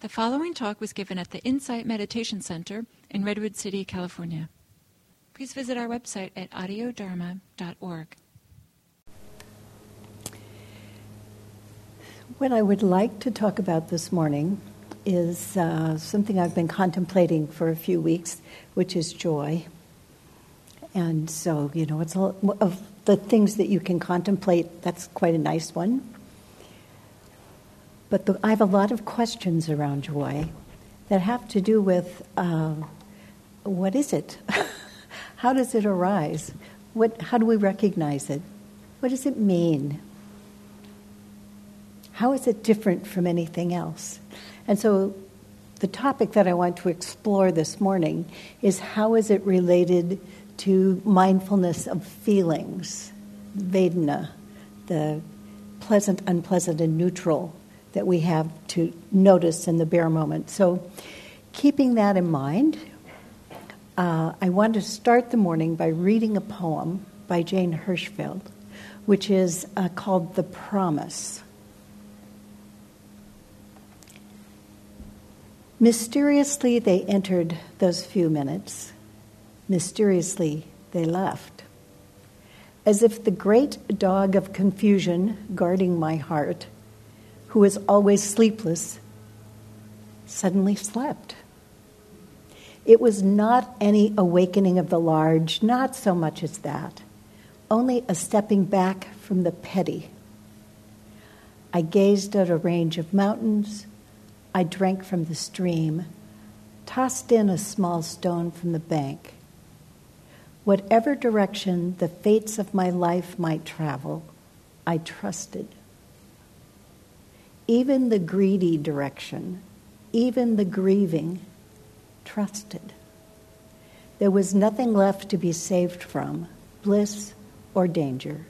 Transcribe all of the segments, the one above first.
The following talk was given at the Insight Meditation Center in Redwood City, California. Please visit our website at audiodharma.org. What I would like to talk about this morning is uh, something I've been contemplating for a few weeks, which is joy. And so, you know, it's all of the things that you can contemplate, that's quite a nice one. But the, I have a lot of questions around joy that have to do with uh, what is it? how does it arise? What, how do we recognize it? What does it mean? How is it different from anything else? And so the topic that I want to explore this morning is how is it related to mindfulness of feelings, Vedana, the pleasant, unpleasant, and neutral that we have to notice in the bare moment. So, keeping that in mind, uh, I want to start the morning by reading a poem by Jane Hirshfield, which is uh, called The Promise. Mysteriously, they entered those few minutes. Mysteriously, they left. As if the great dog of confusion guarding my heart who is always sleepless, suddenly slept. It was not any awakening of the large, not so much as that, only a stepping back from the petty. I gazed at a range of mountains. I drank from the stream, tossed in a small stone from the bank. Whatever direction the fates of my life might travel, I trusted even the greedy direction, even the grieving, trusted. There was nothing left to be saved from, bliss or danger.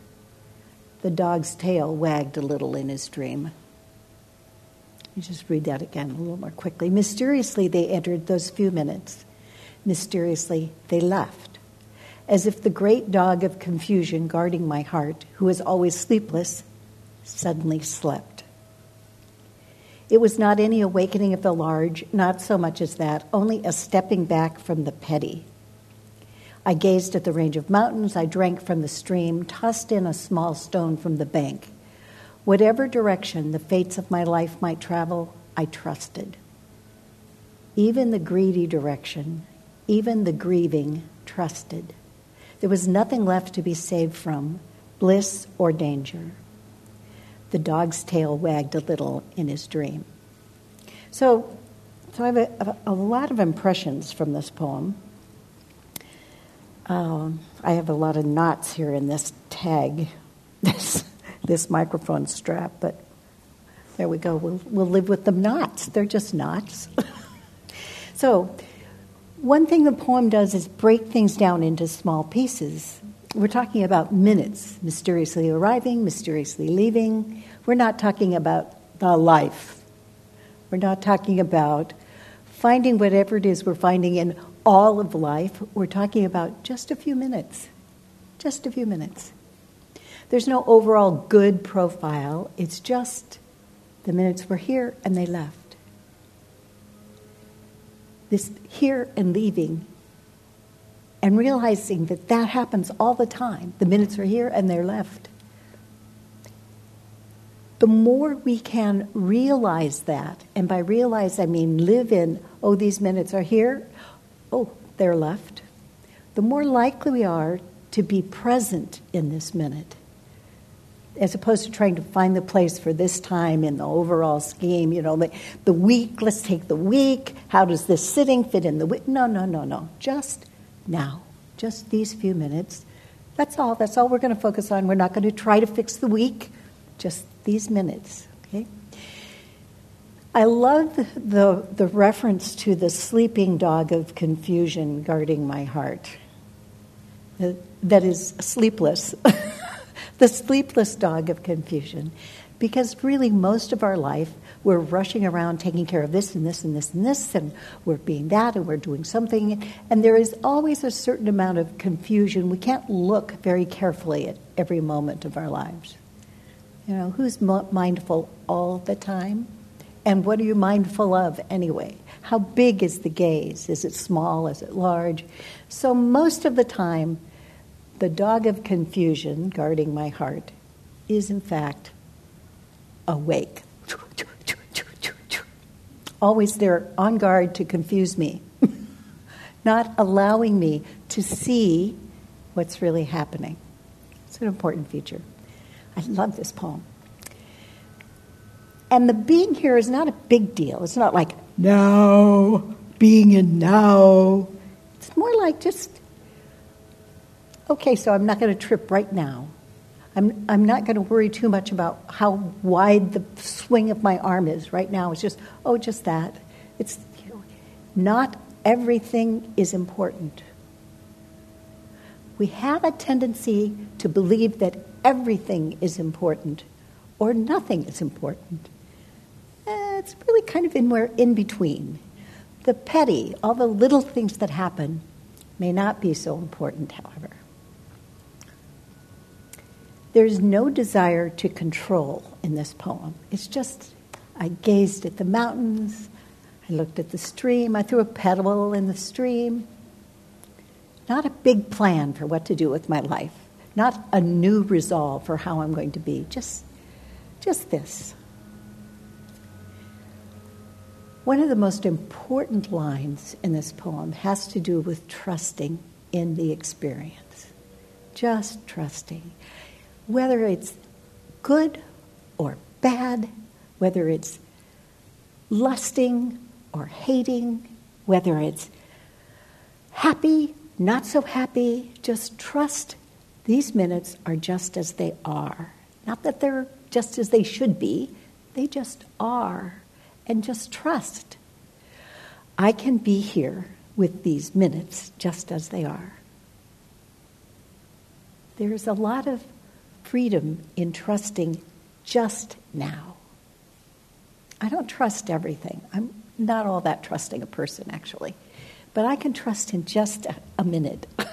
The dog's tail wagged a little in his dream. Let me just read that again a little more quickly. Mysteriously, they entered those few minutes. Mysteriously, they left. As if the great dog of confusion guarding my heart, who is always sleepless, suddenly slept. It was not any awakening of the large, not so much as that, only a stepping back from the petty. I gazed at the range of mountains, I drank from the stream, tossed in a small stone from the bank. Whatever direction the fates of my life might travel, I trusted. Even the greedy direction, even the grieving, trusted. There was nothing left to be saved from, bliss or danger. The dog's tail wagged a little in his dream. So, so I have a, a lot of impressions from this poem. Um, I have a lot of knots here in this tag, this, this microphone strap, but there we go. We'll, we'll live with the knots. They're just knots. so, one thing the poem does is break things down into small pieces we're talking about minutes, mysteriously arriving, mysteriously leaving. We're not talking about the life. We're not talking about finding whatever it is we're finding in all of life. We're talking about just a few minutes. Just a few minutes. There's no overall good profile, it's just the minutes were here and they left. This here and leaving and realizing that that happens all the time. The minutes are here and they're left. The more we can realize that, and by realize I mean live in, oh, these minutes are here, oh, they're left, the more likely we are to be present in this minute. As opposed to trying to find the place for this time in the overall scheme, you know, the, the week, let's take the week. How does this sitting fit in the week? No, no, no, no. Just now, just these few minutes. That's all. That's all we're going to focus on. We're not going to try to fix the week, just these minutes. Okay? I love the, the reference to the sleeping dog of confusion guarding my heart. Uh, that is sleepless. the sleepless dog of confusion. Because really, most of our life, we're rushing around taking care of this and this and this and this, and we're being that, and we're doing something. And there is always a certain amount of confusion. We can't look very carefully at every moment of our lives. You know, who's mindful all the time? And what are you mindful of anyway? How big is the gaze? Is it small? Is it large? So, most of the time, the dog of confusion guarding my heart is, in fact, awake. Always there on guard to confuse me, not allowing me to see what's really happening. It's an important feature. I love this poem. And the being here is not a big deal. It's not like now, being in now. It's more like just, okay, so I'm not going to trip right now. I'm, I'm not going to worry too much about how wide the swing of my arm is right now. It's just, oh, just that. It's you know, not everything is important. We have a tendency to believe that everything is important or nothing is important. Eh, it's really kind of in where in between. The petty, all the little things that happen, may not be so important, however. There's no desire to control in this poem. It's just, I gazed at the mountains, I looked at the stream, I threw a pebble in the stream. Not a big plan for what to do with my life, not a new resolve for how I'm going to be, just, just this. One of the most important lines in this poem has to do with trusting in the experience. Just trusting whether it's good or bad, whether it's lusting or hating, whether it's happy, not so happy, just trust these minutes are just as they are. Not that they're just as they should be, they just are. And just trust. I can be here with these minutes just as they are. There's a lot of freedom in trusting just now. I don't trust everything. I'm not all that trusting a person, actually. But I can trust in just a, a minute.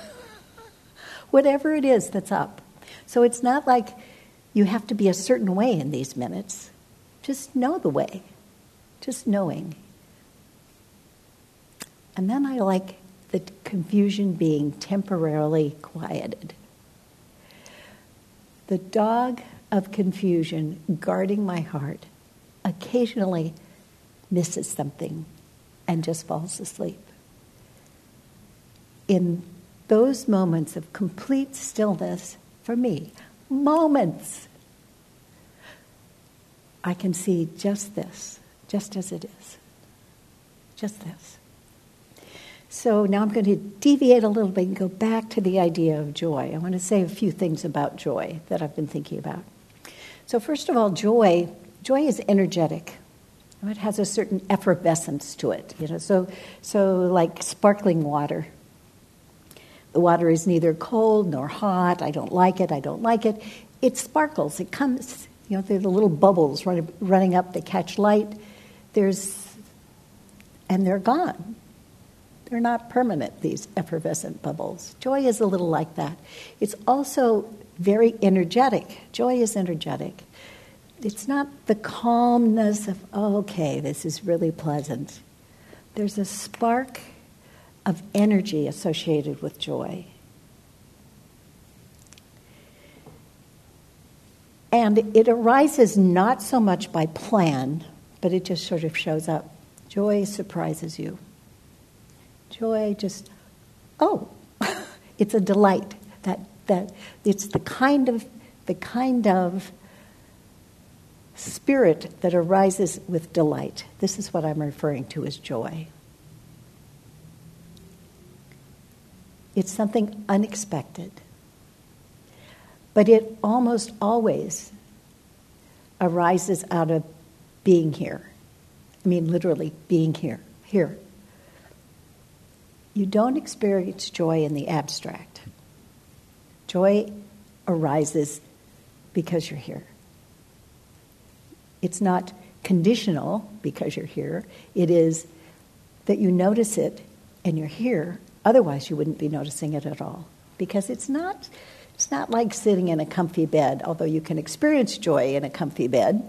Whatever it is that's up. So it's not like you have to be a certain way in these minutes. Just know the way. Just knowing. And then I like the confusion being temporarily quieted. The dog of confusion guarding my heart occasionally misses something and just falls asleep. In those moments of complete stillness, for me, moments, I can see just this, just as it is. Just this. So now I'm going to deviate a little bit and go back to the idea of joy. I want to say a few things about joy that I've been thinking about. So first of all, joy, joy is energetic. It has a certain effervescence to it, you know. So, so like sparkling water. The water is neither cold nor hot. I don't like it. I don't like it. It sparkles. It comes. You know, there's the little bubbles running, running up. They catch light. There's, and they're gone. They're not permanent, these effervescent bubbles. Joy is a little like that. It's also very energetic. Joy is energetic. It's not the calmness of, oh, okay, this is really pleasant. There's a spark of energy associated with joy. And it arises not so much by plan, but it just sort of shows up. Joy surprises you. Joy just, oh, it's a delight. That, that it's the kind of the kind of spirit that arises with delight. This is what I'm referring to as joy. It's something unexpected. But it almost always arises out of being here. I mean, literally, being here, here, you don't experience joy in the abstract. Joy arises because you're here. It's not conditional because you're here, it is that you notice it and you're here. Otherwise, you wouldn't be noticing it at all. Because it's not, it's not like sitting in a comfy bed, although you can experience joy in a comfy bed.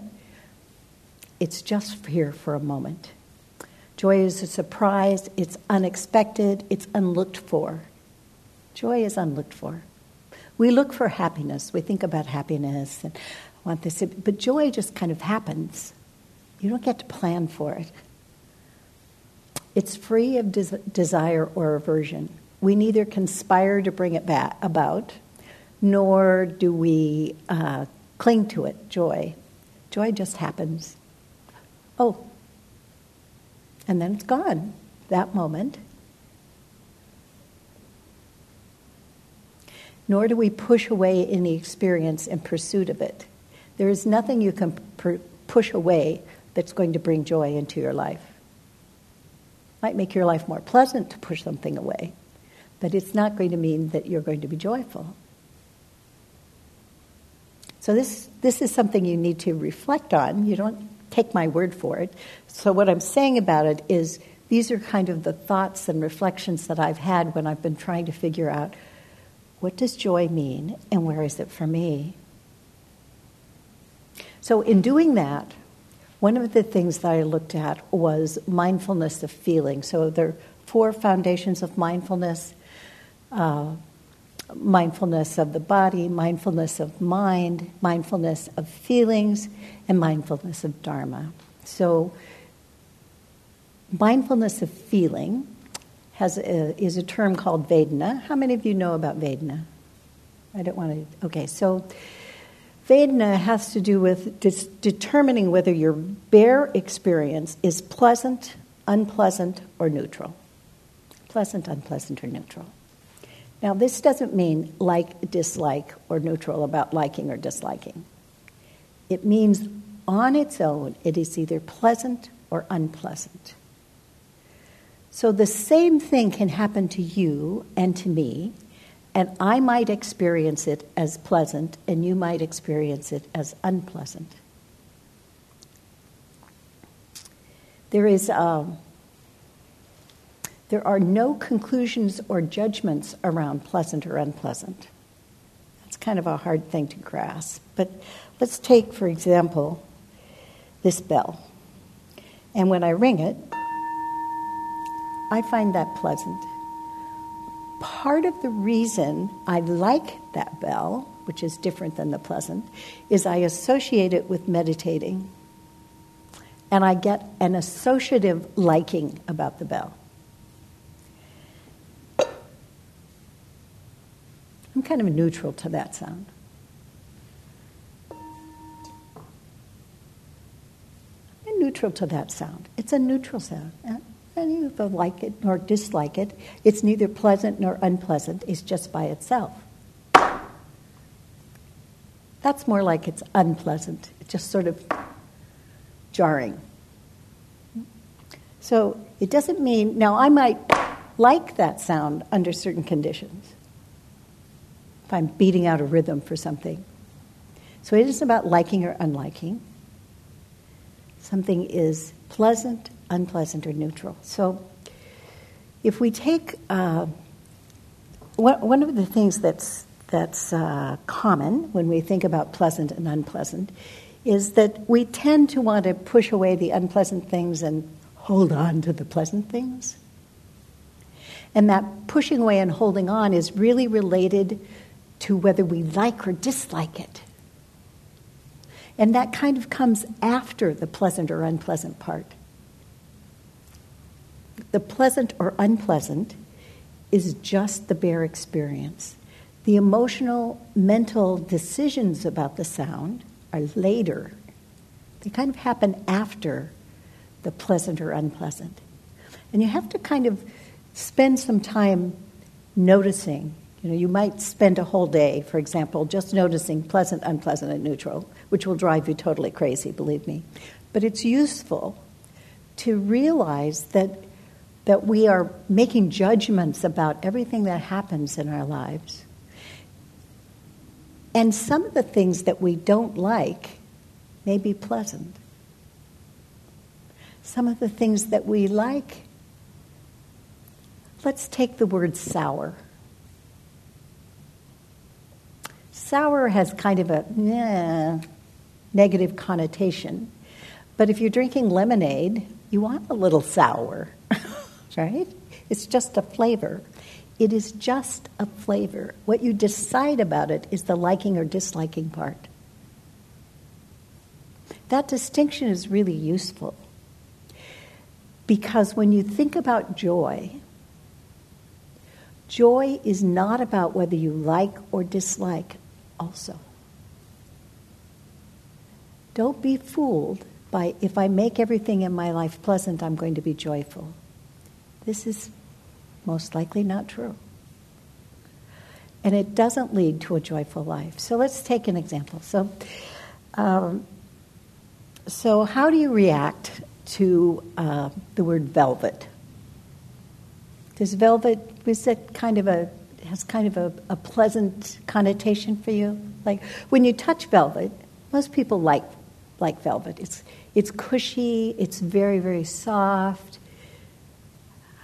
it's just here for a moment. Joy is a surprise, it's unexpected, it's unlooked for. Joy is unlooked for. We look for happiness, we think about happiness and want this, but joy just kind of happens. You don't get to plan for it. It's free of des- desire or aversion. We neither conspire to bring it back about, nor do we uh, cling to it, joy. Joy just happens. Oh, and then it's gone, that moment. Nor do we push away any experience in pursuit of it. There is nothing you can push away that's going to bring joy into your life. Might make your life more pleasant to push something away, but it's not going to mean that you're going to be joyful. So this this is something you need to reflect on. You don't take my word for it. So what I'm saying about it is these are kind of the thoughts and reflections that I've had when I've been trying to figure out what does joy mean and where is it for me? So in doing that, one of the things that I looked at was mindfulness of feeling. So there are four foundations of mindfulness uh, mindfulness of the body, mindfulness of mind, mindfulness of feelings, and mindfulness of Dharma. So, mindfulness of feeling has a, is a term called Vedana. How many of you know about Vedana? I don't want to. Okay, so Vedana has to do with dis- determining whether your bare experience is pleasant, unpleasant, or neutral. Pleasant, unpleasant, or neutral. Now, this doesn't mean like, dislike, or neutral about liking or disliking. It means on its own, it is either pleasant or unpleasant. So the same thing can happen to you and to me and I might experience it as pleasant, and you might experience it as unpleasant. There is um, there are no conclusions or judgments around pleasant or unpleasant. That's kind of a hard thing to grasp. But let's take, for example, this bell. And when I ring it, I find that pleasant part of the reason I like that bell, which is different than the pleasant, is I associate it with meditating. And I get an associative liking about the bell. I'm kind of neutral to that sound. I'm neutral to that sound. It's a neutral sound. And you either like it nor dislike it. It's neither pleasant nor unpleasant, it's just by itself. That's more like it's unpleasant. It's just sort of jarring. So it doesn't mean, now I might like that sound under certain conditions. If I'm beating out a rhythm for something. So it isn't about liking or unliking. Something is pleasant unpleasant or neutral. So, if we take uh, one, of the things that's that's uh, common when we think about pleasant and unpleasant is that we tend to want to push away the unpleasant things and hold on to the pleasant things. And that pushing away and holding on is really related to whether we like or dislike it. And that kind of comes after the pleasant or unpleasant part the pleasant or unpleasant is just the bare experience. The emotional, mental decisions about the sound are later. They kind of happen after the pleasant or unpleasant. And you have to kind of spend some time noticing. You know, you might spend a whole day, for example, just noticing pleasant, unpleasant, and neutral, which will drive you totally crazy, believe me. But it's useful to realize that that we are making judgments about everything that happens in our lives. And some of the things that we don't like may be pleasant. Some of the things that we like, let's take the word sour. Sour has kind of a eh, negative connotation, But if you're drinking lemonade, you want a little sour, right? It's just a flavor. It is just a flavor. What you decide about it is the liking or disliking part. That distinction is really useful because when you think about joy, joy is not about whether you like or dislike, also. Don't be fooled by if I make everything in my life pleasant, I'm going to be joyful. This is most likely not true. And it doesn't lead to a joyful life. So let's take an example. So, um, so how do you react to uh, the word velvet? Does velvet is that kind of a has kind of a, a pleasant connotation for you? Like when you touch velvet, most people like like velvet. It's it's cushy. It's very very soft.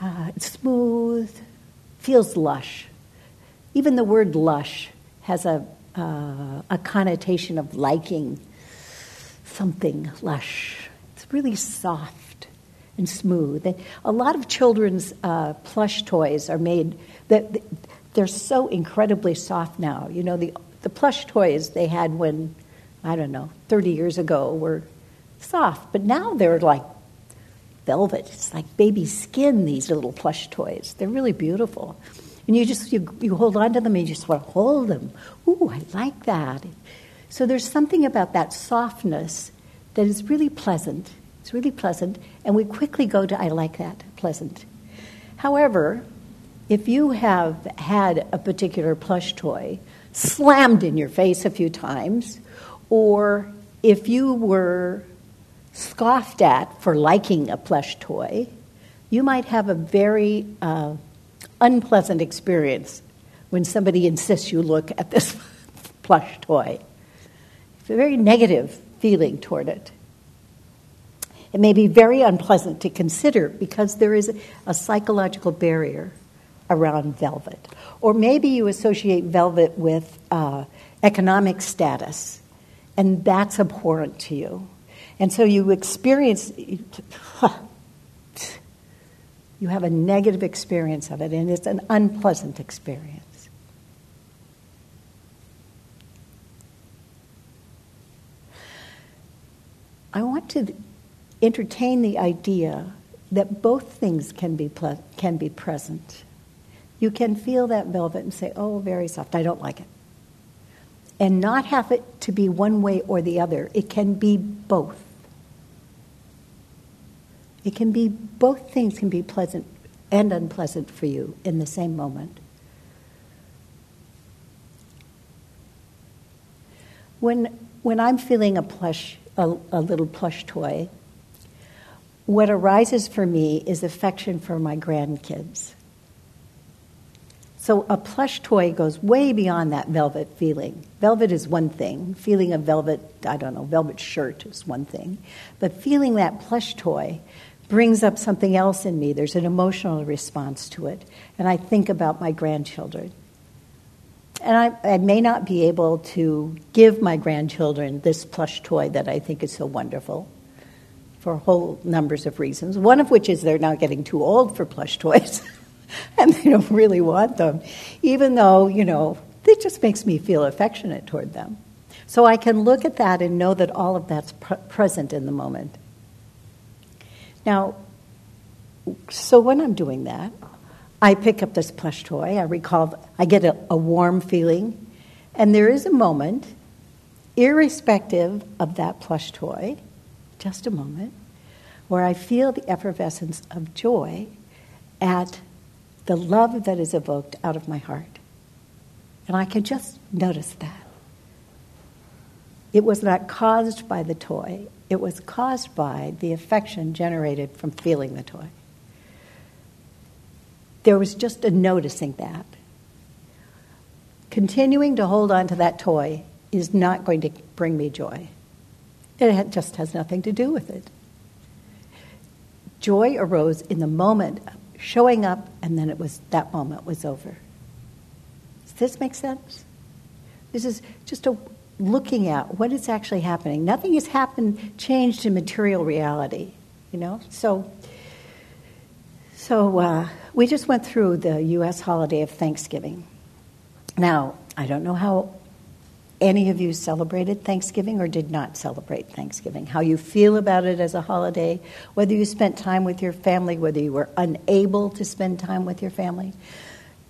Uh, it's smooth. Feels lush. Even the word lush has a uh, a connotation of liking something lush. It's really soft and smooth. And a lot of children's uh, plush toys are made that they're so incredibly soft now. You know, the the plush toys they had when I don't know, 30 years ago were soft, but now they're like velvet. It's like baby skin, these little plush toys. They're really beautiful. And you just, you, you hold on to them and you just want to hold them. Ooh, I like that. So there's something about that softness that is really pleasant. It's really pleasant, and we quickly go to I like that, pleasant. However, if you have had a particular plush toy slammed in your face a few times, or if you were scoffed at for liking a plush toy, you might have a very uh, unpleasant experience when somebody insists you look at this plush toy. It's a very negative feeling toward it. It may be very unpleasant to consider because there is a psychological barrier around velvet. Or maybe you associate velvet with uh, economic status and that's abhorrent to you. And so you experience, you have a negative experience of it, and it's an unpleasant experience. I want to entertain the idea that both things can be, ple- can be present. You can feel that velvet and say, oh, very soft, I don't like it and not have it to be one way or the other. It can be both. It can be both things can be pleasant and unpleasant for you in the same moment. When when I'm feeling a plush a, a little plush toy, what arises for me is affection for my grandkids. So a plush toy goes way beyond that velvet feeling. Velvet is one thing. Feeling a velvet, I don't know, velvet shirt is one thing. But feeling that plush toy brings up something else in me. There's an emotional response to it. And I think about my grandchildren. And I, I may not be able to give my grandchildren this plush toy that I think is so wonderful for whole numbers of reasons, one of which is they're now getting too old for plush toys. and they don't really want them, even though, you know, it just makes me feel affectionate toward them. So I can look at that and know that all of that's pr- present in the moment. Now, so when I'm doing that, I pick up this plush toy. I recall, I get a, a warm feeling, and there is a moment, irrespective of that plush toy, just a moment, where I feel the effervescence of joy at the love that is evoked out of my heart. And I can just notice that. It was not caused by the toy, it was caused by the affection generated from feeling the toy. There was just a noticing that. Continuing to hold on to that toy is not going to bring me joy. It just has nothing to do with it. Joy arose in the moment showing up, and then it was that moment was over. Does this make sense? This is just a, looking at what is actually happening. Nothing has happened, changed in material reality, you know? So, so uh, we just went through the U.S. holiday of Thanksgiving. Now, I don't know how any of you celebrated Thanksgiving or did not celebrate Thanksgiving, how you feel about it as a holiday, whether you spent time with your family, whether you were unable to spend time with your family.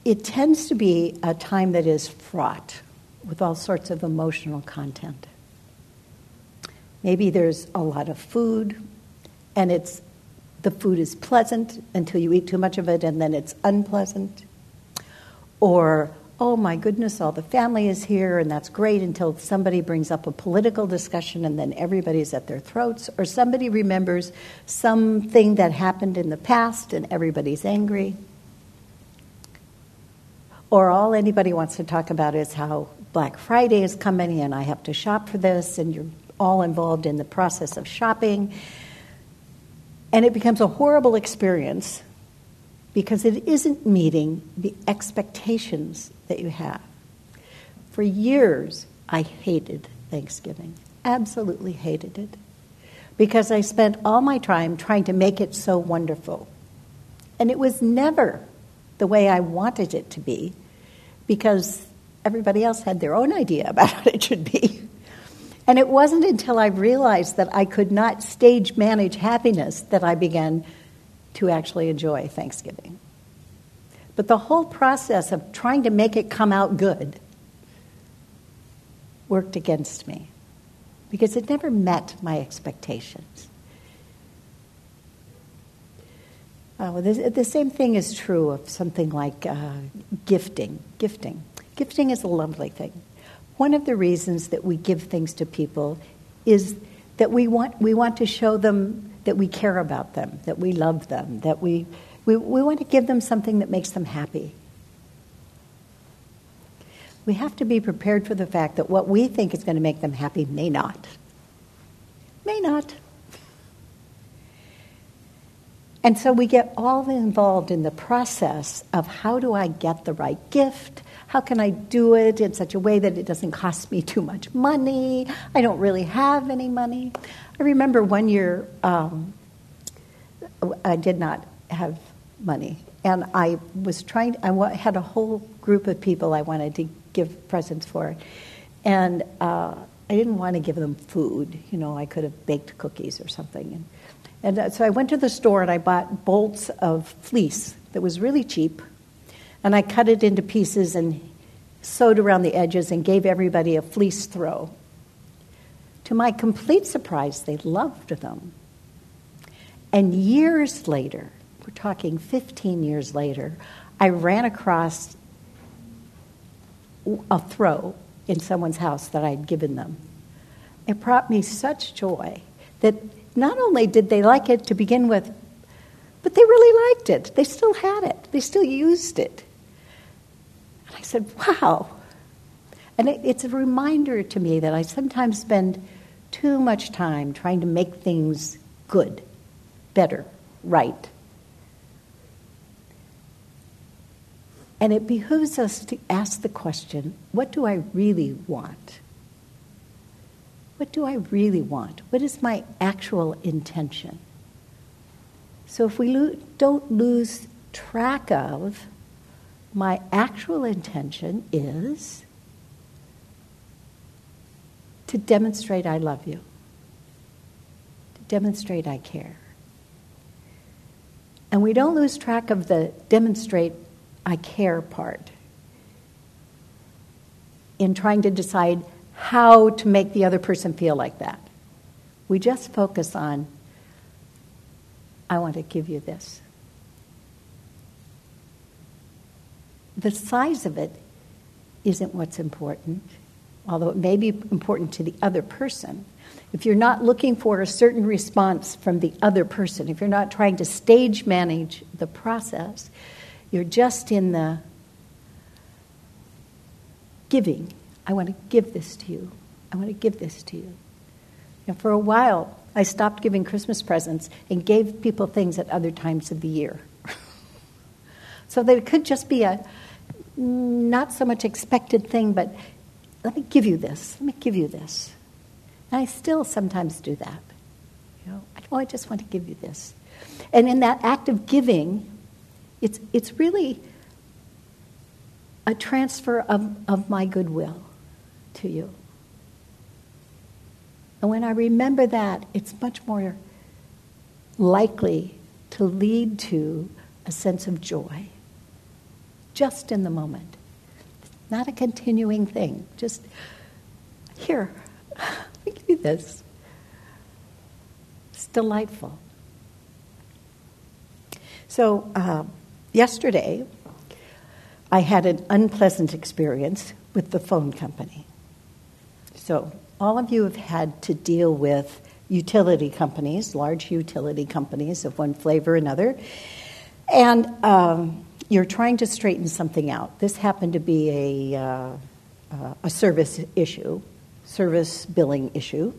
It tends to be a time that is fraught with all sorts of emotional content. Maybe there's a lot of food, and it's the food is pleasant until you eat too much of it, and then it's unpleasant. Or, oh my goodness, all the family is here, and that's great until somebody brings up a political discussion, and then everybody's at their throats. Or somebody remembers something that happened in the past, and everybody's angry. Or all anybody wants to talk about is how Black Friday is coming and I have to shop for this, and you're all involved in the process of shopping. And it becomes a horrible experience because it isn't meeting the expectations that you have. For years, I hated Thanksgiving, absolutely hated it, because I spent all my time trying to make it so wonderful. And it was never the way I wanted it to be because everybody else had their own idea about how it should be. And it wasn't until I realized that I could not stage manage happiness that I began to actually enjoy Thanksgiving. But the whole process of trying to make it come out good worked against me because it never met my expectations. The, the, same thing is true of something like uh, gifting. Gifting. Gifting is a lovely thing. One of the reasons that we give things to people is that we want, we want to show them that we care about them, that we love them, that we, we, we want to give them something that makes them happy. We have to be prepared for the fact that what we think is going to make them happy may not. May not. And so we get all involved in the process of how do I get the right gift? How can I do it in such a way that it doesn't cost me too much money? I don't really have any money. I remember one year um, I did not have money, and I was trying. I had a whole group of people I wanted to give presents for, and uh, I didn't want to give them food. You know, I could have baked cookies or something. And, and uh, so I went to the store and I bought bolts of fleece that was really cheap and I cut it into pieces and sewed around the edges and gave everybody a fleece throw. To my complete surprise, they loved them. And years later, we're talking 15 years later, I ran across a throw in someone's house that I'd given them. It brought me such joy that not only did they like it to begin with, but they really liked it. They still had it, they still used it. I said, wow. And it, it's a reminder to me that I sometimes spend too much time trying to make things good, better, right. And it behooves us to ask the question what do I really want? What do I really want? What is my actual intention? So if we lo- don't lose track of my actual intention is to demonstrate I love you, to demonstrate I care. And we don't lose track of the demonstrate I care part in trying to decide how to make the other person feel like that. We just focus on, I want to give you this. The size of it isn't what's important, although it may be important to the other person. If you're not looking for a certain response from the other person, if you're not trying to stage manage the process, you're just in the giving. I want to give this to you. I want to give this to you. For a while, I stopped giving Christmas presents and gave people things at other times of the year. So it could just be a, not so much expected thing, but let me give you this. Let me give you this. And I still sometimes do that. You know, oh, I just want to give you this. And in that act of giving, it's, it's really a transfer of, of my goodwill to you. And when I remember that, it's much more likely to lead to a sense of joy just in the moment. Not a continuing thing. Just here, me give you this. It's delightful. So, uh, yesterday, I had an unpleasant experience with the phone company. So, all of you have had to deal with utility companies, large utility companies of one flavor or another, and um, you're trying to straighten something out. This happened to be a, uh, uh, a service issue, service billing issue.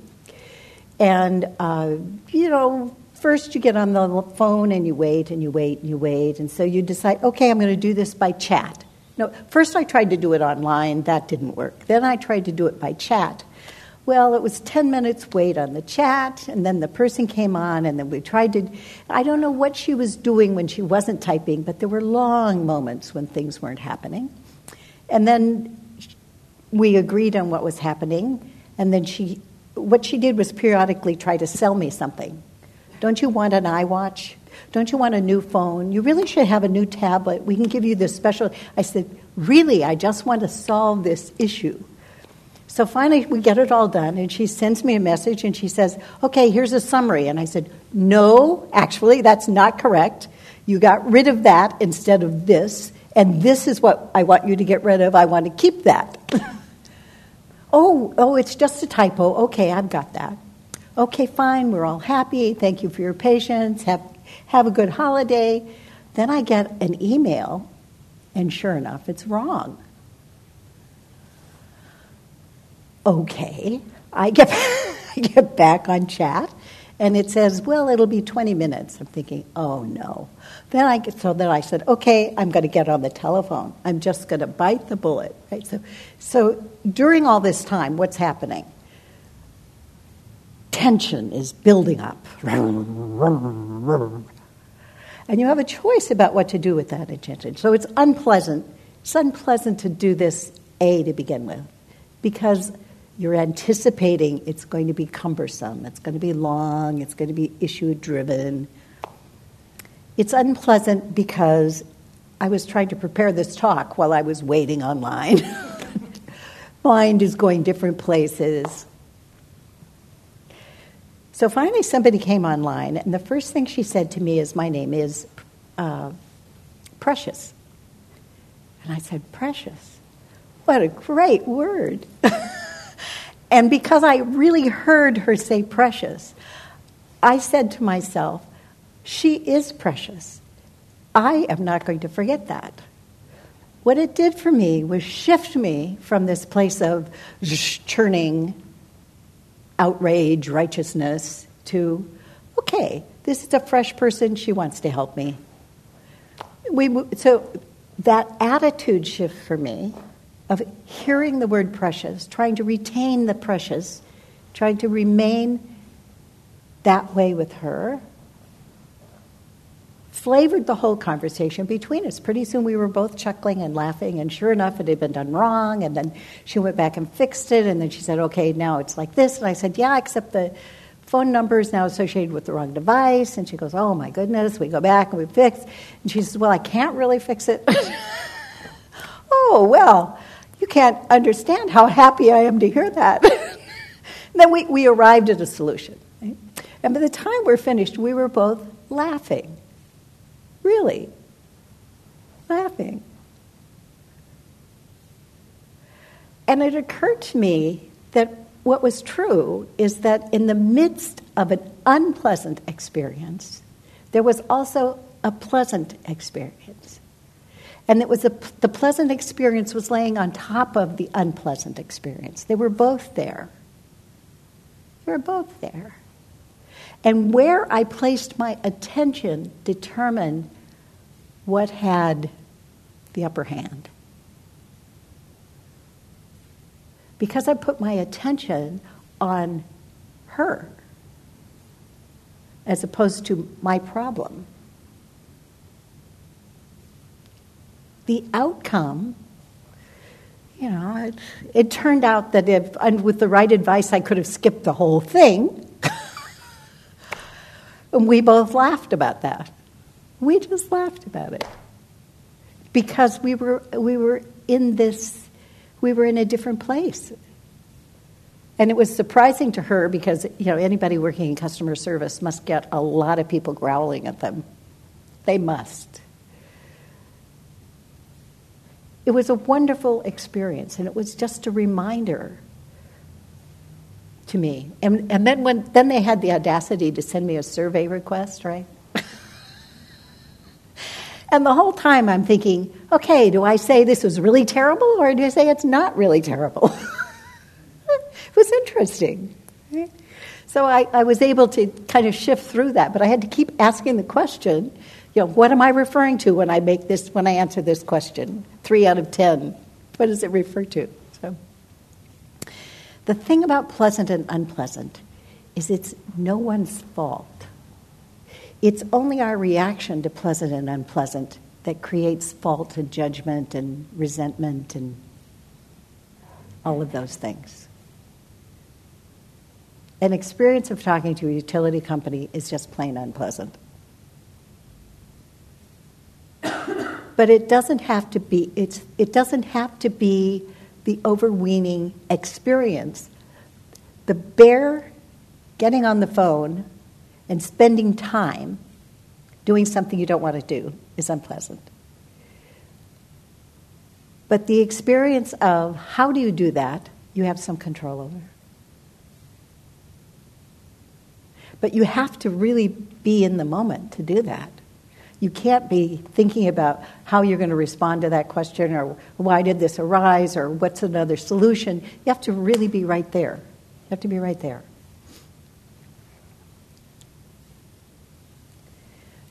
And, uh, you know, first you get on the phone and you wait and you wait and you wait. And so you decide, okay, I'm going to do this by chat. No, first I tried to do it online, that didn't work. Then I tried to do it by chat. Well, it was 10 minutes wait on the chat, and then the person came on, and then we tried to. I don't know what she was doing when she wasn't typing, but there were long moments when things weren't happening. And then we agreed on what was happening, and then she, what she did was periodically try to sell me something. Don't you want an iWatch? Don't you want a new phone? You really should have a new tablet. We can give you this special. I said, Really, I just want to solve this issue. So finally, we get it all done, and she sends me a message and she says, Okay, here's a summary. And I said, No, actually, that's not correct. You got rid of that instead of this, and this is what I want you to get rid of. I want to keep that. oh, oh, it's just a typo. Okay, I've got that. Okay, fine, we're all happy. Thank you for your patience. Have, have a good holiday. Then I get an email, and sure enough, it's wrong. Okay. I get, I get back on chat, and it says, well, it'll be 20 minutes. I'm thinking, oh no. Then I get, so then I said, okay, I'm going to get on the telephone. I'm just going to bite the bullet. Right? So, so during all this time, what's happening? Tension is building up. And you have a choice about what to do with that attention. So it's unpleasant. It's unpleasant to do this, A, to begin with, because you're anticipating it's going to be cumbersome, it's going to be long, it's going to be issue driven. It's unpleasant because I was trying to prepare this talk while I was waiting online. Mind is going different places. So finally, somebody came online, and the first thing she said to me is, My name is uh, Precious. And I said, Precious? What a great word. And because I really heard her say precious, I said to myself, she is precious. I am not going to forget that. What it did for me was shift me from this place of churning outrage, righteousness, to, okay, this is a fresh person, she wants to help me. We, so that attitude shift for me of hearing the word precious, trying to retain the precious, trying to remain that way with her, flavored the whole conversation between us. Pretty soon we were both chuckling and laughing, and sure enough, it had been done wrong. And then she went back and fixed it, and then she said, Okay, now it's like this. And I said, Yeah, except the phone number is now associated with the wrong device. And she goes, Oh my goodness. We go back and we fix. And she says, Well, I can't really fix it. oh, well. You can't understand how happy I am to hear that. then we, we arrived at a solution. Right? And by the time we're finished, we were both laughing. Really. Laughing. And it occurred to me that what was true is that in the midst of an unpleasant experience, there was also a pleasant experience. And it was a, the pleasant experience was laying on top of the unpleasant experience. They were both there. They were both there. And where I placed my attention determined what had the upper hand. because I put my attention on her as opposed to my problem. The outcome, you know, it, it turned out that if, with the right advice, I could have skipped the whole thing. and we both laughed about that. We just laughed about it because we were we were in this we were in a different place and it was surprising to her because you know anybody working in customer service must get a lot of people growling at them. They must. It was a wonderful experience, and it was just a reminder to me. And, and then when then they had the audacity to send me a survey request, right? and the whole time I'm thinking, okay, do I say this was really terrible, or do I say it's not really terrible? It was interesting. So I, I was able to kind of shift through that, but I had to keep asking the question, you know, what am I referring to when I make this when I answer this question? Three out of ten. What does it refer to? So the thing about pleasant and unpleasant is it's no one's fault. It's only our reaction to pleasant and unpleasant that creates fault and judgment and resentment and all of those things an experience of talking to a utility company is just plain unpleasant. But it doesn't have to be it's, it doesn't have to be the overweening experience. The bare getting on the phone and spending time doing something you don't want to do is unpleasant. But the experience of how do you do that, you have some control over. But you have to really be in the moment to do that. You can't be thinking about how you're going to respond to that question or why did this arise or what's another solution. You have to really be right there. You have to be right there.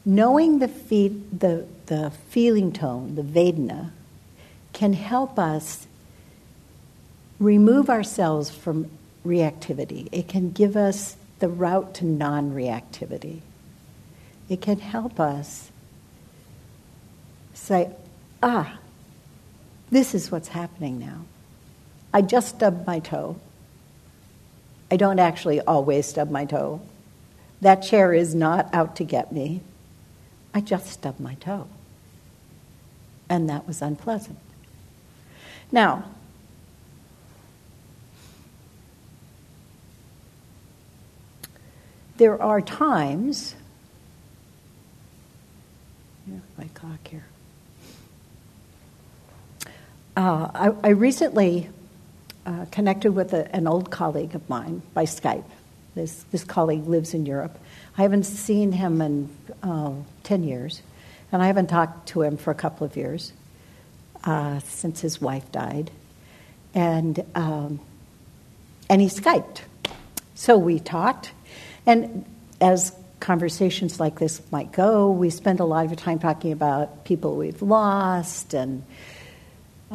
Knowing the, the, the feeling tone, the Vedana, can help us remove ourselves from reactivity. It can give us the route to non reactivity. It can help us say, ah, this is what's happening now. I just stubbed my toe. I don't actually always stub my toe. That chair is not out to get me. I just stubbed my toe. And that was unpleasant. Now, there are times, yeah, my clock here. Uh, I, I, recently uh, connected with a, an old colleague of mine by Skype. This, this colleague lives in Europe. I haven't seen him in uh, 10 years, and I haven't talked to him for a couple of years uh, since his wife died. And, um, and he Skyped. So we talked, and as conversations like this might go, we spend a lot of time talking about people we've lost, and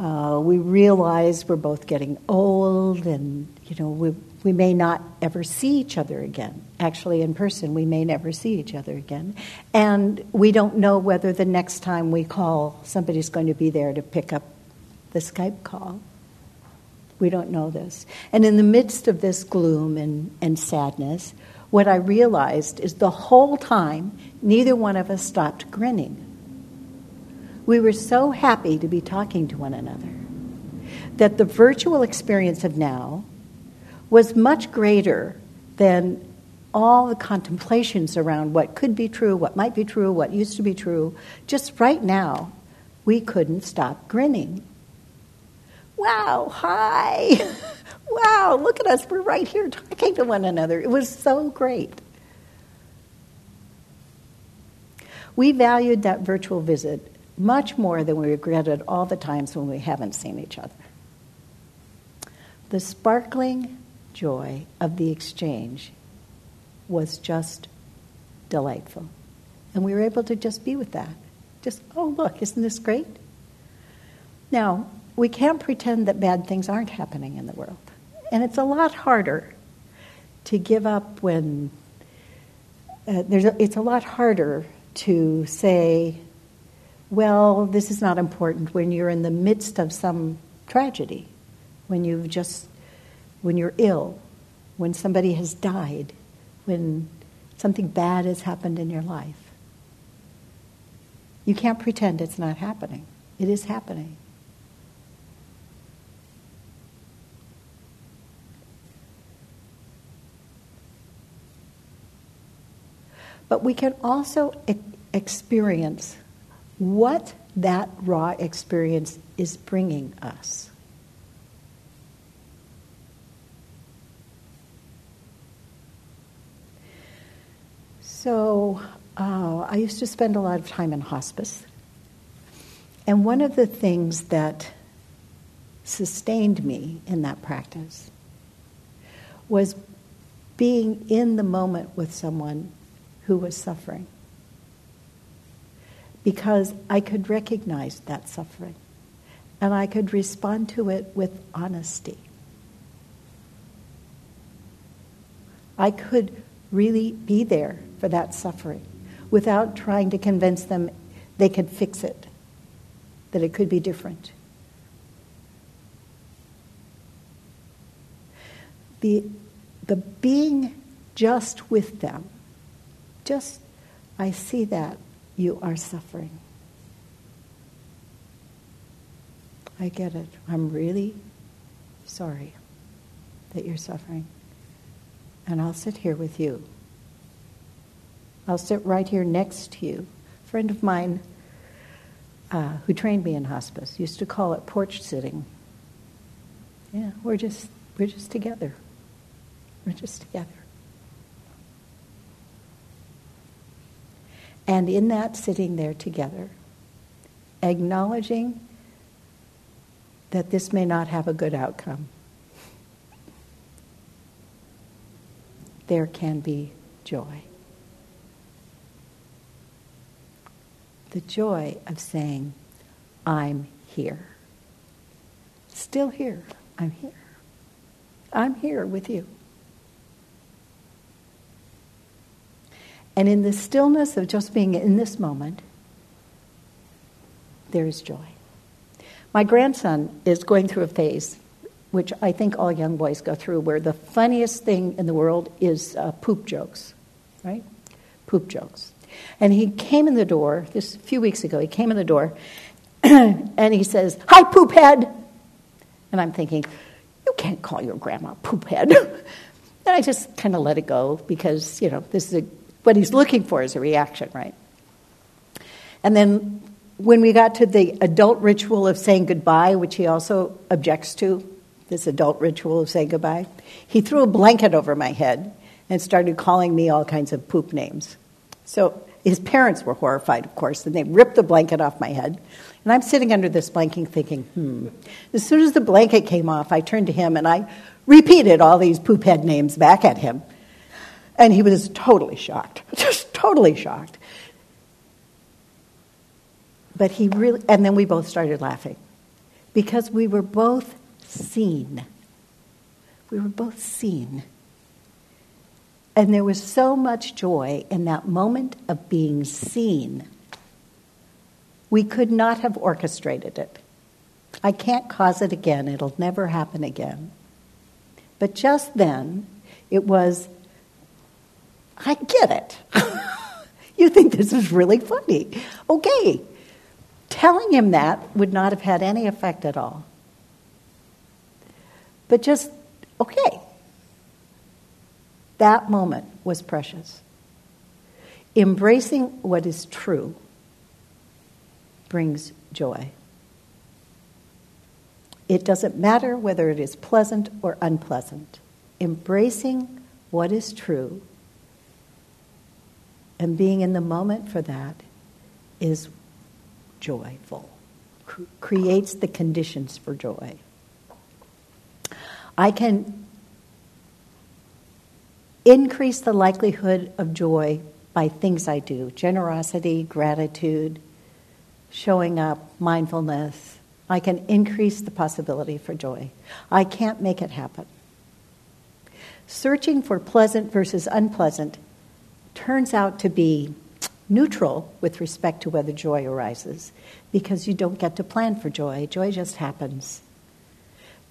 uh, we realize we're both getting old, and you know we we may not ever see each other again. Actually, in person, we may never see each other again, and we don't know whether the next time we call, somebody's going to be there to pick up the Skype call. We don't know this. And in the midst of this gloom and, and sadness, what I realized is the whole time, neither one of us stopped grinning. We were so happy to be talking to one another that the virtual experience of now was much greater than all the contemplations around what could be true, what might be true, what used to be true. Just right now, we couldn't stop grinning. Wow, hi! wow, look at us, we're right here talking to one another. It was so great. We valued that virtual visit much more than we regretted all the times when we haven't seen each other. The sparkling joy of the exchange was just delightful. And we were able to just be with that. Just, oh, look, isn't this great? Now, we can't pretend that bad things aren't happening in the world. And it's a lot harder to give up when uh, there's a, it's a lot harder to say, well, this is not important when you're in the midst of some tragedy, when you've just, when you're ill, when somebody has died, when something bad has happened in your life. You can't pretend it's not happening. It is happening. But we can also e- experience what that raw experience is bringing us. So, uh, I used to spend a lot of time in hospice. And one of the things that sustained me in that practice was being in the moment with someone who was suffering. Because I could recognize that suffering and I could respond to it with honesty. I could really be there for that suffering without trying to convince them they could fix it, that it could be different. The, the being just with them just, I see that you are suffering. I get it. I'm really sorry that you're suffering. And I'll sit here with you. I'll sit right here next to you. A friend of mine uh, who trained me in hospice used to call it porch sitting. Yeah, we're just we're just together. We're just together. And in that sitting there together, acknowledging that this may not have a good outcome, there can be joy. The joy of saying, I'm here. Still here. I'm here. I'm here with you. And in the stillness of just being in this moment, there is joy. My grandson is going through a phase, which I think all young boys go through, where the funniest thing in the world is uh, poop jokes, right? Poop jokes. And he came in the door, this a few weeks ago, he came in the door and he says, Hi, poop head. And I'm thinking, You can't call your grandma poop head. and I just kind of let it go because, you know, this is a what he's looking for is a reaction, right? And then when we got to the adult ritual of saying goodbye, which he also objects to, this adult ritual of saying goodbye, he threw a blanket over my head and started calling me all kinds of poop names. So his parents were horrified, of course, and they ripped the blanket off my head. And I'm sitting under this blanket thinking, hmm. As soon as the blanket came off, I turned to him and I repeated all these poop head names back at him. And he was totally shocked, just totally shocked. But he really, and then we both started laughing because we were both seen. We were both seen. And there was so much joy in that moment of being seen. We could not have orchestrated it. I can't cause it again, it'll never happen again. But just then, it was I get it. you think this is really funny. Okay. Telling him that would not have had any effect at all. But just, okay. That moment was precious. Embracing what is true brings joy. It doesn't matter whether it is pleasant or unpleasant. Embracing what is true and being in the moment for that is joyful, creates the conditions for joy. I can increase the likelihood of joy by things I do generosity, gratitude, showing up, mindfulness, I can increase the possibility for joy. I can't make it happen. Searching for pleasant versus unpleasant turns out to be neutral with respect to whether joy arises because you don't get to plan for joy. Joy just happens.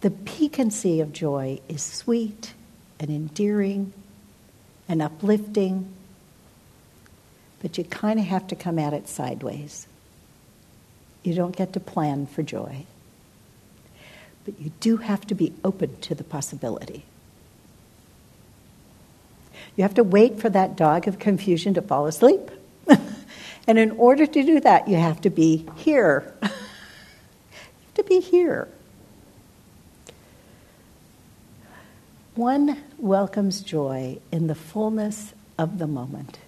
The piquancy of joy is sweet and endearing and uplifting, but you kind of have to come at it sideways. You don't get to plan for joy, but you do have to be open to the possibility. You have to wait for that dog of confusion to fall asleep. and in order to do that, you have to be here. you have to be here. One welcomes joy in the fullness of the moment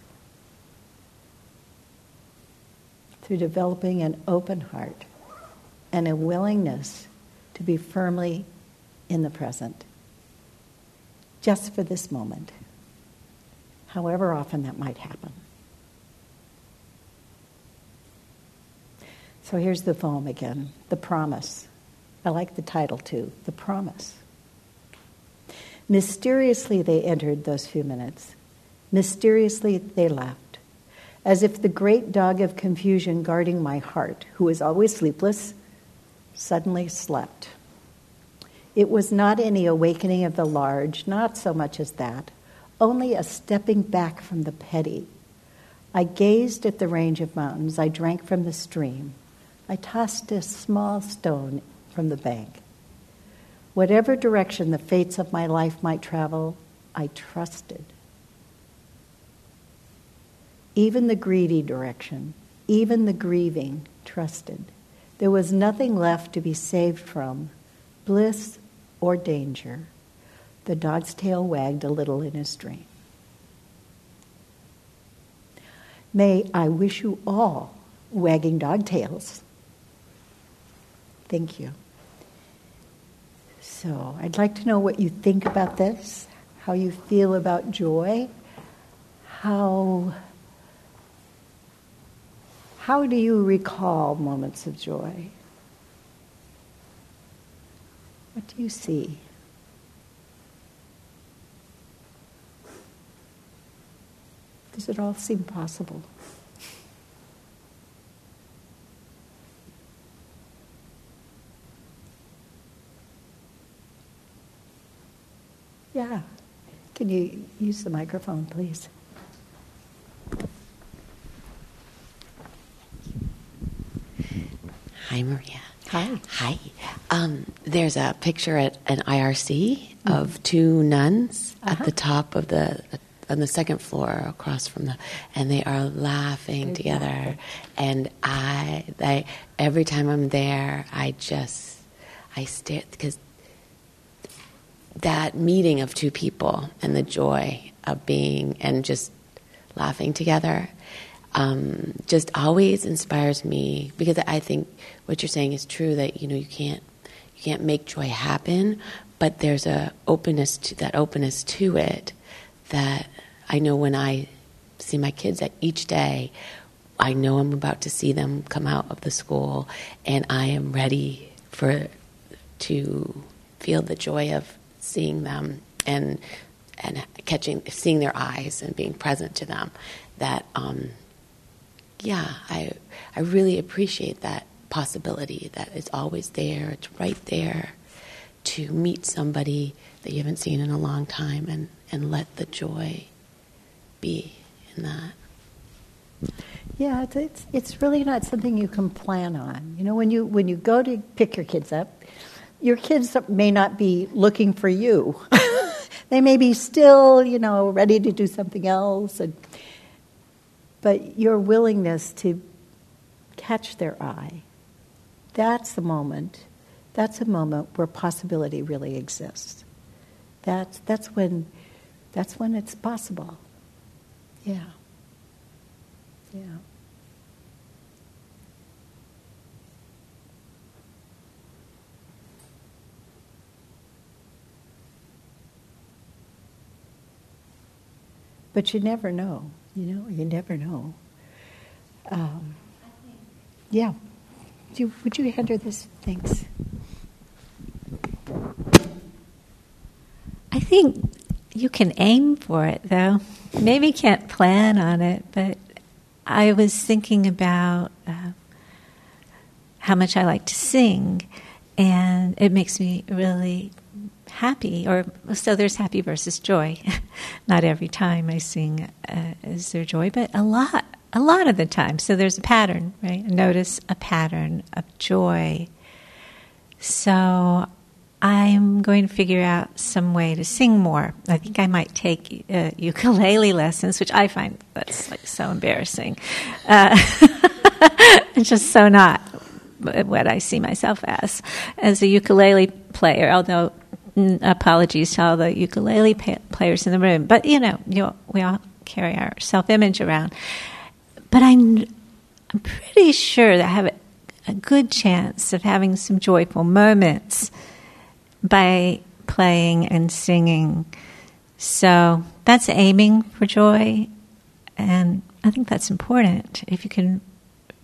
through developing an open heart and a willingness to be firmly in the present, just for this moment, however often that might happen. So here's the poem again The Promise. I like the title too The Promise. Mysteriously, they entered those few minutes. Mysteriously, they left. As if the great dog of confusion guarding my heart, who is always sleepless, suddenly slept. It was not any awakening of the large, not so much as that, only a stepping back from the petty. I gazed at the range of mountains, I drank from the stream, I tossed a small stone from the bank. Whatever direction the fates of my life might travel, I trusted. Even the greedy direction, even the grieving, trusted. There was nothing left to be saved from, bliss or danger. The dog's tail wagged a little in his dream. May I wish you all wagging dog tails. Thank you. So I'd like to know what you think about this, how you feel about joy, how how do you recall moments of joy? What do you see? Does it all seem possible? Yeah. Can you use the microphone, please? Hi, Maria. Hi. Hi. Um, there's a picture at an IMC mm-hmm. of two nuns uh-huh. at the top of the on the second floor across from the and they are laughing exactly. together and I, I every time I'm there I just I stare because that meeting of two people and the joy of being and just laughing together um, just always inspires me because I think what you're saying is true that you know you can't you can't make joy happen, but there's a openness to that openness to it that I know when I see my kids each day, I know I'm about to see them come out of the school, and I am ready for to feel the joy of seeing them and and catching seeing their eyes and being present to them that um, yeah I I really appreciate that possibility that it's always there it's right there to meet somebody that you haven't seen in a long time and and let the joy be in that yeah, it's, it's, it's really not something you can plan on. You know, when you when you go to pick your kids up, your kids may not be looking for you. they may be still, you know, ready to do something else. And, but your willingness to catch their eye, that's the moment. That's a moment where possibility really exists. That's, that's, when, that's when it's possible. Yeah. Yeah. But you never know, you know, you never know. Um, yeah. you, would you hand her this? Thanks. I think you can aim for it, though. Maybe can't plan on it, but I was thinking about uh, how much I like to sing, and it makes me really happy. Or so there's happy versus joy. Not every time I sing uh, is there joy, but a lot, a lot of the time. So there's a pattern, right? Notice a pattern of joy. So I'm going to figure out some way to sing more. I think I might take uh, ukulele lessons, which I find that's like so embarrassing. Uh, it's just so not what I see myself as as a ukulele player. Although apologies to all the ukulele players in the room, but you know, you, we all carry our self image around. But I'm I'm pretty sure that I have a, a good chance of having some joyful moments by playing and singing. So that's aiming for joy. And I think that's important. If you can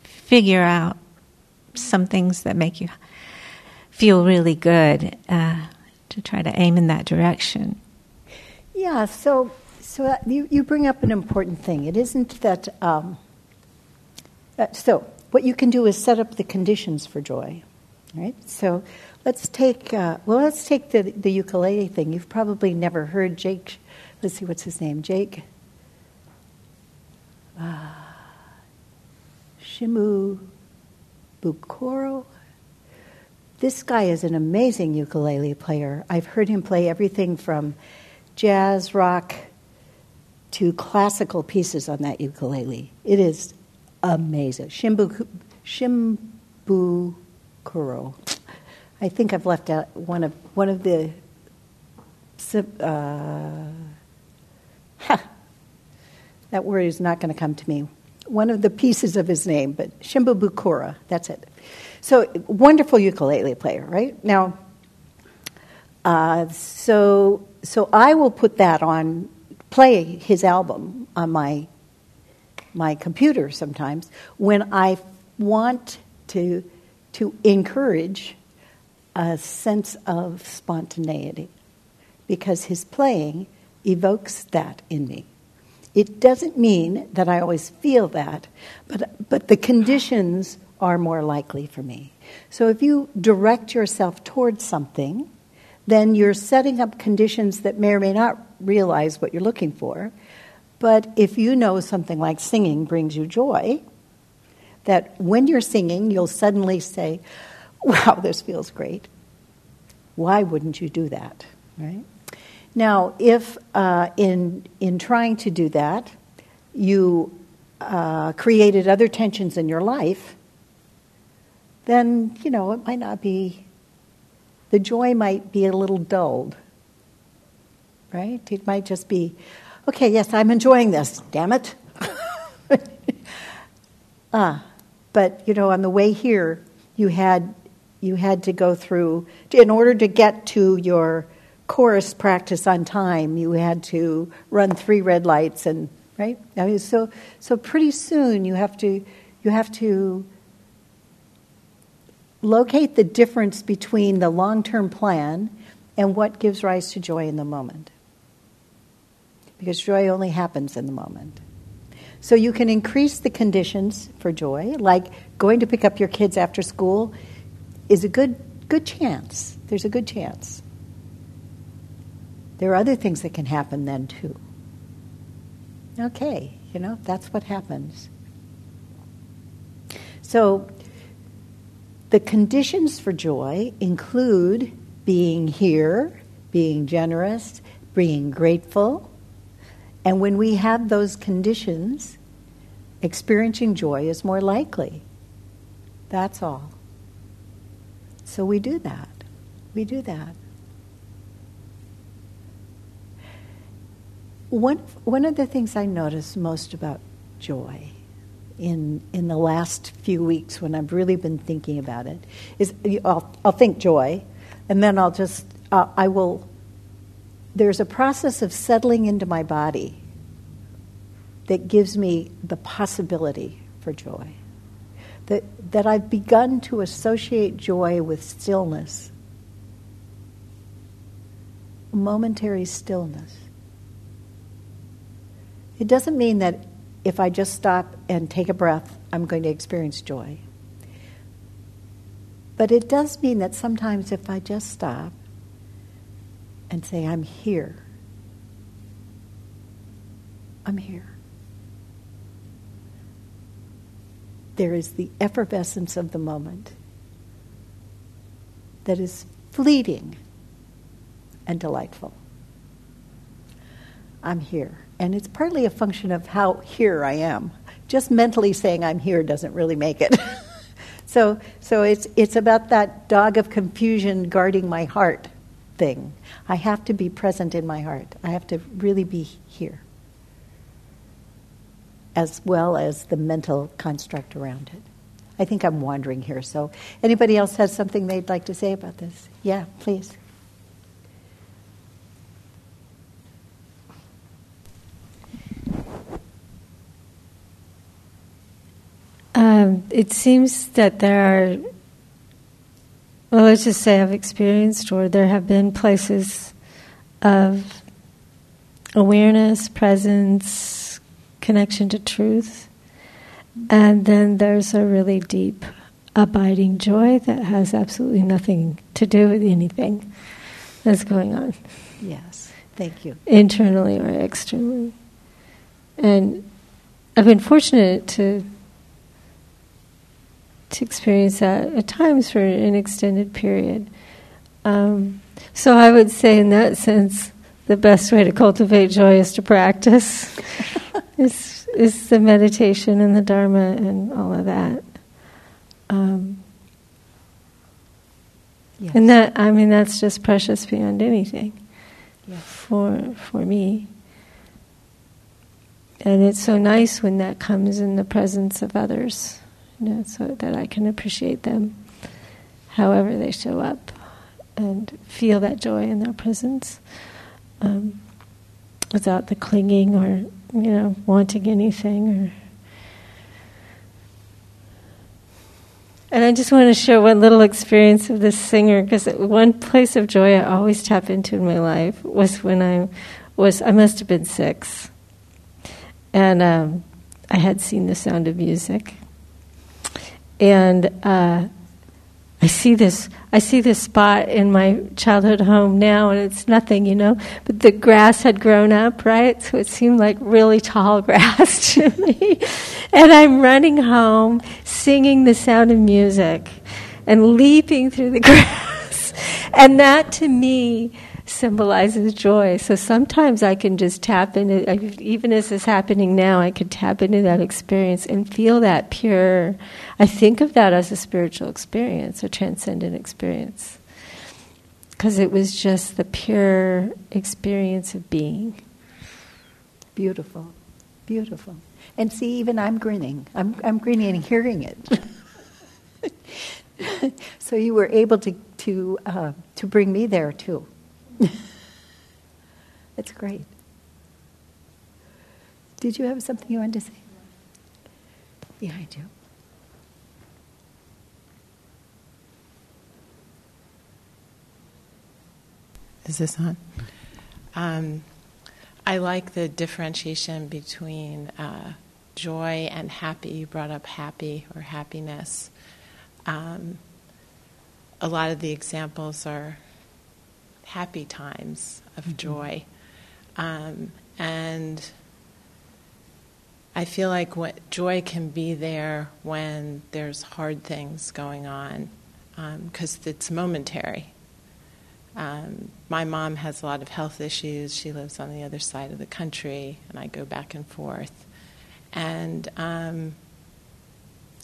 figure out some things that make you feel really good, uh, to try to aim in that direction. Yeah, so so uh, you, you bring up an important thing. It isn't that. Um, uh, so what you can do is set up the conditions for joy, right? So Let's take uh, well. Let's take the the ukulele thing. You've probably never heard Jake. Let's see what's his name. Jake. Uh, Shimu Bukuro. This guy is an amazing ukulele player. I've heard him play everything from jazz, rock, to classical pieces on that ukulele. It is amazing. Shimbu, Shimbukuro. I think I've left out one of one of the. Uh, that word is not going to come to me. One of the pieces of his name, but Shimabukuro, that's it. So wonderful ukulele player, right? Now, uh, so so I will put that on, play his album on my my computer sometimes when I want to to encourage a sense of spontaneity because his playing evokes that in me. It doesn't mean that I always feel that, but, but the conditions are more likely for me. So if you direct yourself towards something, then you're setting up conditions that may or may not realize what you're looking for. But if you know something like singing brings you joy, that when you're singing, you'll suddenly say, wow, this feels great. Why wouldn't you do that, right? Now, if uh, in, in trying to do that, you uh, created other tensions in your life, then, you know, it might not be, the joy might be a little dulled, right? It might just be, okay, yes, I'm enjoying this, damn it. ah, but, you know, on the way here, you had you had to go through, in order to get to your chorus practice on time, you had to run three red lights and right. I mean, so so pretty soon you have to you have to locate the difference between the long term plan and what gives rise to joy in the moment. Because joy only happens in the moment. So you can increase the conditions for joy, like going to pick up your kids after school is a good good chance. There's a good chance. There are other things that can happen then too. Okay, you know, that's what happens. So the conditions for joy include being here, being generous, being grateful. And when we have those conditions, experiencing joy is more likely. That's all. So we do that. We do that. One, one of the things I notice most about joy in, in the last few weeks when I've really been thinking about it is I'll, I'll think joy, and then I'll just, uh, I will, there's a process of settling into my body that gives me the possibility for joy. That, I've begun to associate joy with stillness, momentary stillness. It doesn't mean that if I just stop and take a breath, I'm going to experience joy. But it does mean that sometimes if I just stop and say, I'm here, I'm here. There is the effervescence of the moment that is fleeting and delightful. I'm here. And it's partly a function of how here I am. Just mentally saying I'm here doesn't really make it. so so it's, it's about that dog of confusion guarding my heart thing. I have to be present in my heart, I have to really be here, as well as the mental construct around it. I think I'm wandering here. So, anybody else has something they'd like to say about this? Yeah, please. Um, it seems that there are, well, let's just say I've experienced or there have been places of awareness, presence, connection to truth. And then there's a really deep, abiding joy that has absolutely nothing to do with anything that's going on. Yes, thank you. Internally or externally. And I've been fortunate to to experience that at times for an extended period. Um, so I would say, in that sense, the best way to cultivate joy is to practice. is is the meditation and the Dharma and all of that. Um, yes. And that I mean that's just precious beyond anything yes. for for me. And it's so nice when that comes in the presence of others you know, so that I can appreciate them however they show up and feel that joy in their presence um, without the clinging or, you know, wanting anything or. And I just want to share one little experience of this singer because one place of joy I always tap into in my life was when I was I must have been six, and um, I had seen The Sound of Music, and uh, I see this. I see this spot in my childhood home now, and it's nothing, you know. But the grass had grown up, right? So it seemed like really tall grass to me. and I'm running home, singing the sound of music, and leaping through the grass. and that, to me, symbolizes joy. So sometimes I can just tap into, even as is happening now, I can tap into that experience and feel that pure. I think of that as a spiritual experience, a transcendent experience. Because it was just the pure experience of being. Beautiful, beautiful. And see, even I'm grinning. I'm, I'm grinning and hearing it. so you were able to, to, uh, to bring me there too. That's great. Did you have something you wanted to say? Behind I Is this on? Um, I like the differentiation between uh, joy and happy. You brought up happy or happiness. Um, a lot of the examples are happy times of mm-hmm. joy. Um, and I feel like what joy can be there when there's hard things going on because um, it's momentary. Um, my mom has a lot of health issues. She lives on the other side of the country, and I go back and forth. And, um,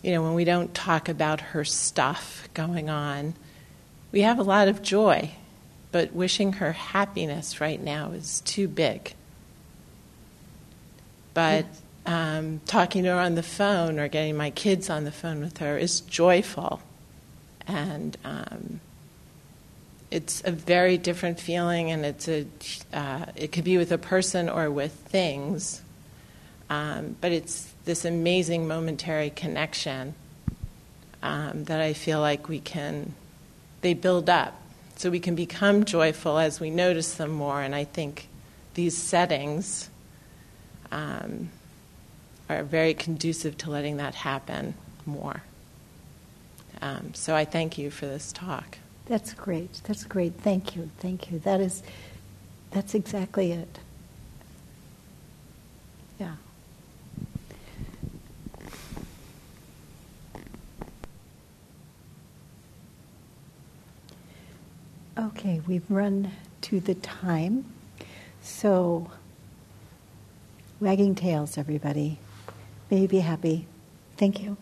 you know, when we don't talk about her stuff going on, we have a lot of joy but wishing her happiness right now is too big. But um, talking to her on the phone or getting my kids on the phone with her is joyful. And um, it's a very different feeling, and it's a, uh, it could be with a person or with things. Um, but it's this amazing momentary connection um, that I feel like we can, they build up. So we can become joyful as we notice them more. And I think these settings um, are very conducive to letting that happen more. Um, so I thank you for this talk. That's great. That's great. Thank you. Thank you. That is, that's exactly it. Yeah. Okay, we've run to the time. So, wagging tails, everybody. May you be happy. Thank you.